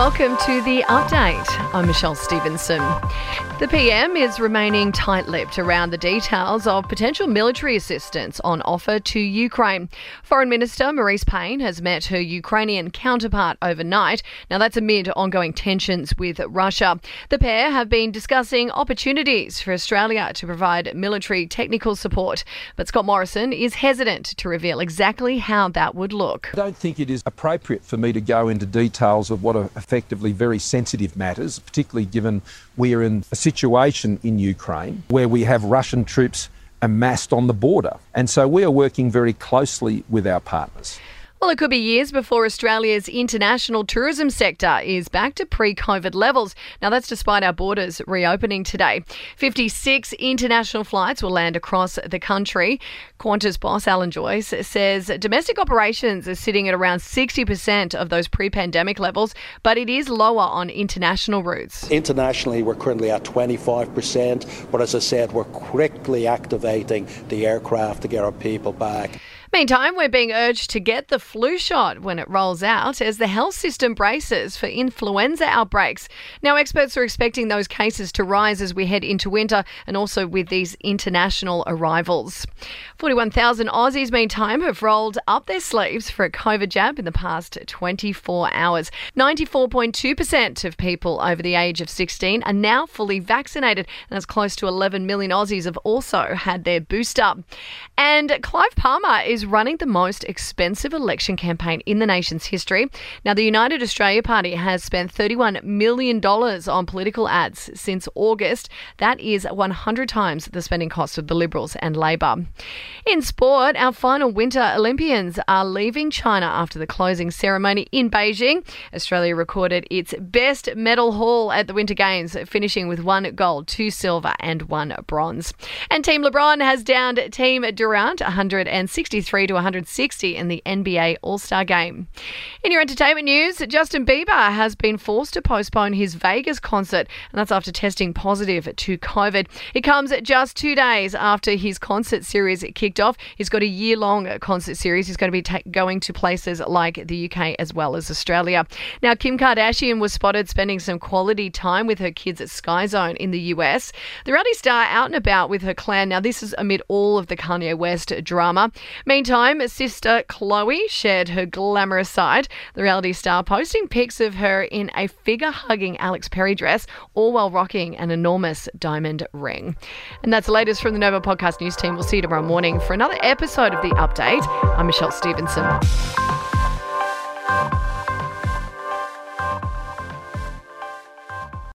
welcome to the update. I'm Michelle Stevenson. The PM is remaining tight lipped around the details of potential military assistance on offer to Ukraine. Foreign Minister Marise Payne has met her Ukrainian counterpart overnight. Now, that's amid ongoing tensions with Russia. The pair have been discussing opportunities for Australia to provide military technical support. But Scott Morrison is hesitant to reveal exactly how that would look. I don't think it is appropriate for me to go into details of what are effectively very sensitive matters, particularly given we're in a situation in Ukraine where we have Russian troops amassed on the border. And so we are working very closely with our partners. Well, it could be years before Australia's international tourism sector is back to pre COVID levels. Now, that's despite our borders reopening today. 56 international flights will land across the country. Qantas boss Alan Joyce says domestic operations are sitting at around 60% of those pre pandemic levels, but it is lower on international routes. Internationally, we're currently at 25%, but as I said, we're quickly activating the aircraft to get our people back. Meantime, we're being urged to get the flu shot when it rolls out as the health system braces for influenza outbreaks. Now, experts are expecting those cases to rise as we head into winter and also with these international arrivals. 41,000 Aussies, meantime, have rolled up their sleeves for a COVID jab in the past 24 hours. 94.2% of people over the age of 16 are now fully vaccinated, and that's close to 11 million Aussies have also had their booster. And Clive Palmer is is running the most expensive election campaign in the nation's history. Now, the United Australia Party has spent $31 million on political ads since August. That is 100 times the spending cost of the Liberals and Labor. In sport, our final Winter Olympians are leaving China after the closing ceremony in Beijing. Australia recorded its best medal haul at the Winter Games, finishing with one gold, two silver, and one bronze. And Team LeBron has downed Team Durant 163 103 to 160 in the NBA All Star game. In your entertainment news, Justin Bieber has been forced to postpone his Vegas concert, and that's after testing positive to COVID. It comes just two days after his concert series kicked off. He's got a year long concert series. He's going to be ta- going to places like the UK as well as Australia. Now, Kim Kardashian was spotted spending some quality time with her kids at Sky Zone in the US. The reality star out and about with her clan. Now, this is amid all of the Kanye West drama. Meantime, sister Khloe shared her glamorous side. The reality star posting pics of her in a figure hugging Alex Perry dress, all while rocking an enormous diamond ring. And that's the latest from the Nova Podcast News team. We'll see you tomorrow morning for another episode of The Update. I'm Michelle Stevenson.